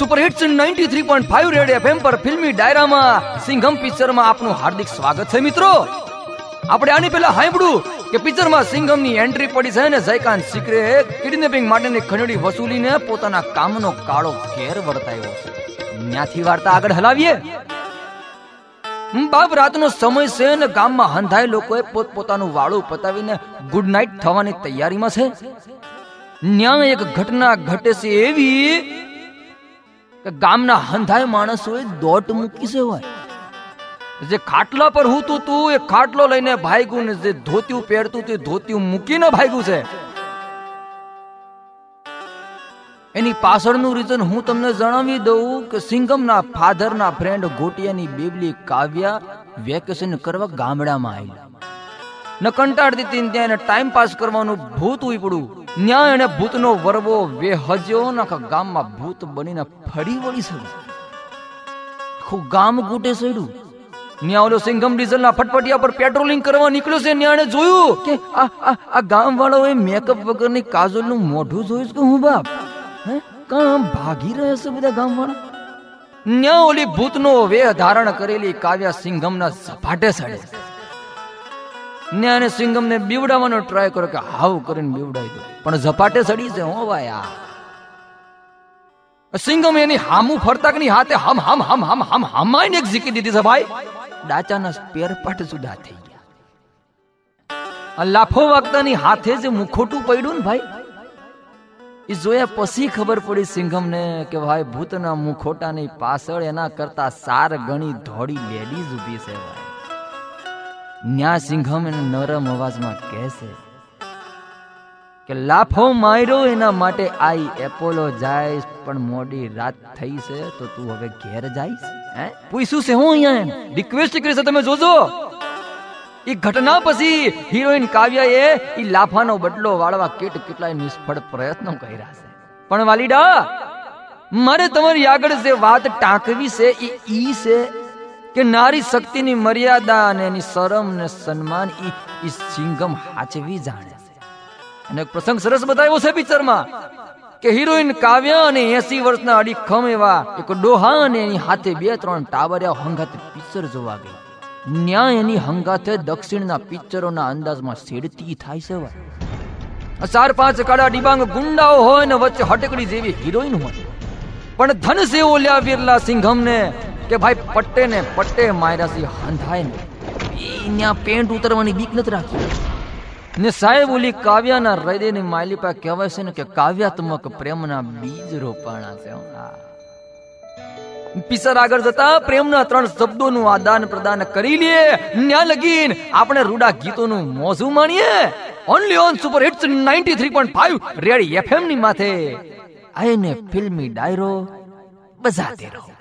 Super hits 93.5 red FM પર ફિલ્મી ડાયરામાં સિંઘમ પિક્ચરમાં આપનું હાર્દિક સ્વાગત છે, મિત્રો. આપણે આની પહેલા સાંભળ્યું કે પિક્ચરમાં સિંઘમની એન્ટ્રી પડી છે અને જયકાંત સિકરે કિડનેપિંગ માટેની ખંડડી વસૂલીને પોતાના કામનો કાળો ઘેર વર્તાયો છે. ન્યાથી વાર્તા આગળ હલાવીએ. બાપ, રાતનો સમય છે ને ગામમાં હંધાય લોકોએ પોતપોતાનું વાળું પતાવીને ગુડ નાઇટ થવાની તૈયારીમાં છે. ન્યા એક ઘટના ઘટે છે એવી કે ગામના હંધાય માણસોએ દોટ મૂકી છે હોય. જે ખાટલા પર હું તું, એ ખાટલો લઈને ભાગ્યું ને જે ધોતિયું પહેરતું તે ધોતિયું મૂકીને ભાગ્યું છે. એની પાછળનું રીઝન હું તમને જણાવી દઉં કે સિંગમના ફાધરના ફ્રેન્ડ ગોટિયાની બેબલી કાવ્યા વેકેશન કરવા ગામડામાં આવી ન કંટાળતી ત્યાં એને ટાઈમ પાસ કરવાનું ભૂત ઉપડ્યું. ન્યા અને ભૂતનો વરવો વેહજ્યો ને આખા ગામમાં ભૂત બનીને ફરી વળી સડ્યું આખું ગામ ગૂટે સડ્યું. ન્યા ઓલો સિંગમ ડીઝલના ફટફટિયા પર પેટ્રોલિંગ કરવા નીકળ્યો છે. ન્યા જોયું કે આ આ આ ગામ વાળાઓએ મેકઅપ વગરની કાજલનું મોઢું જોયું કે હું બાપ? હે? કામ ભાગી રહ્યા છે બધા ગામ વાળા ન્યા ઓલી ભૂતનો વેહ ધારણ કરેલી કાવ્યા સિંઘમના સપાટે સડે ને અને સિંગમને બીવડાવવાનો ટ્રાય કરો કે હાવ કરીને બીવડાવી દો. પણ ઝપાટે સડી છે, હો ભાઈ સિંગમ એની હામું ફરતાકની હાથે હમ હમ હમ હમ હમ, હમાઈને એક ઝીકી દીધી છે ભાઈ. ડાચાના સ્પેર જુદા થઈ ગયા. લાફો વાગતાની હાથે જે મુખોટું પડ્યું ને ભાઈ એ જોયા પછી ખબર પડી સિંઘમને કે ભાઈ ભૂતના મુખોટાની પાછળ એના કરતા સાર ગણી ધોળી લેડીઝ ઊભી છે ભાઈ. ન્યા સિંઘમ એને નરમ અવાજમાં કહેશે કે લાફો માર્યો એના માટે આઈ એપોલો જાય પણ મોડી રાત થઈ છે તો તું હવે ઘેર જઈશ, હે? પૂછ્યું છે હું અહીંયા રિક્વેસ્ટ કરી છે, તમે જોજો. એ ઘટના પછી હિરોઈન કાવ્યાએ એ લાફાનો બદલો વાળવા કેટ કેટલાય નિષ્ફળ પ્રયત્નો કર્યા છે. પણ વાલીડા, મારે તમારી આગળ જે વાત ટાંકવી છે એ ઈ છે કે નારી શક્તિની મર્યાદા અને એની શરમ ને સન્માન ઈ સિંગમ હાચવી જાણે. છે અને પ્રસંગ સરસ બતાવ્યો છે પિક્ચરમાં કે હિરોઈન કાવ્યા અને એસી વર્ષના અડીખમ એવા એક ડોહા અને એની હાથે બે ત્રણ ટાવરિયા હંગાતે પિક્ચર જોવા ગઈ ન્યાય એની હંગાથે દક્ષિણના પિક્ચરોના અંદાજમાં શેડતી થાય છે. ચાર પાંચ કાળા ડિબાંગ ગુંડાઓ હોય ને વચ્ચે હટકડી જેવી હિરોઈન હોય. પણ ધન સેવો લ્યા વિરલા સિંઘમને કે ભાઈ પટ્ટે ને પટ્ટે માર્યા છે, હંધાય ને. ઈ પેન્ટ ઉતરવાની બીક નથી રાખી. ને સાહેબ, ઓલી કાવ્યાના હૃદયની માલિપા કહેવાય છે ને કે કાવ્યાત્મક પ્રેમના બીજ રોપાણા છે પિસર આગળ જતા પ્રેમના ત્રણ શબ્દોનું આદાન પ્રદાન કરી લઈએ ન્યા લગીન આપણે રૂડા ગીતોનું મોજું માણીએ. Only on super hits 93.5 Red એફએમની માથે. આઈને ફિલ્મી ડાયરો બજાતે રહો.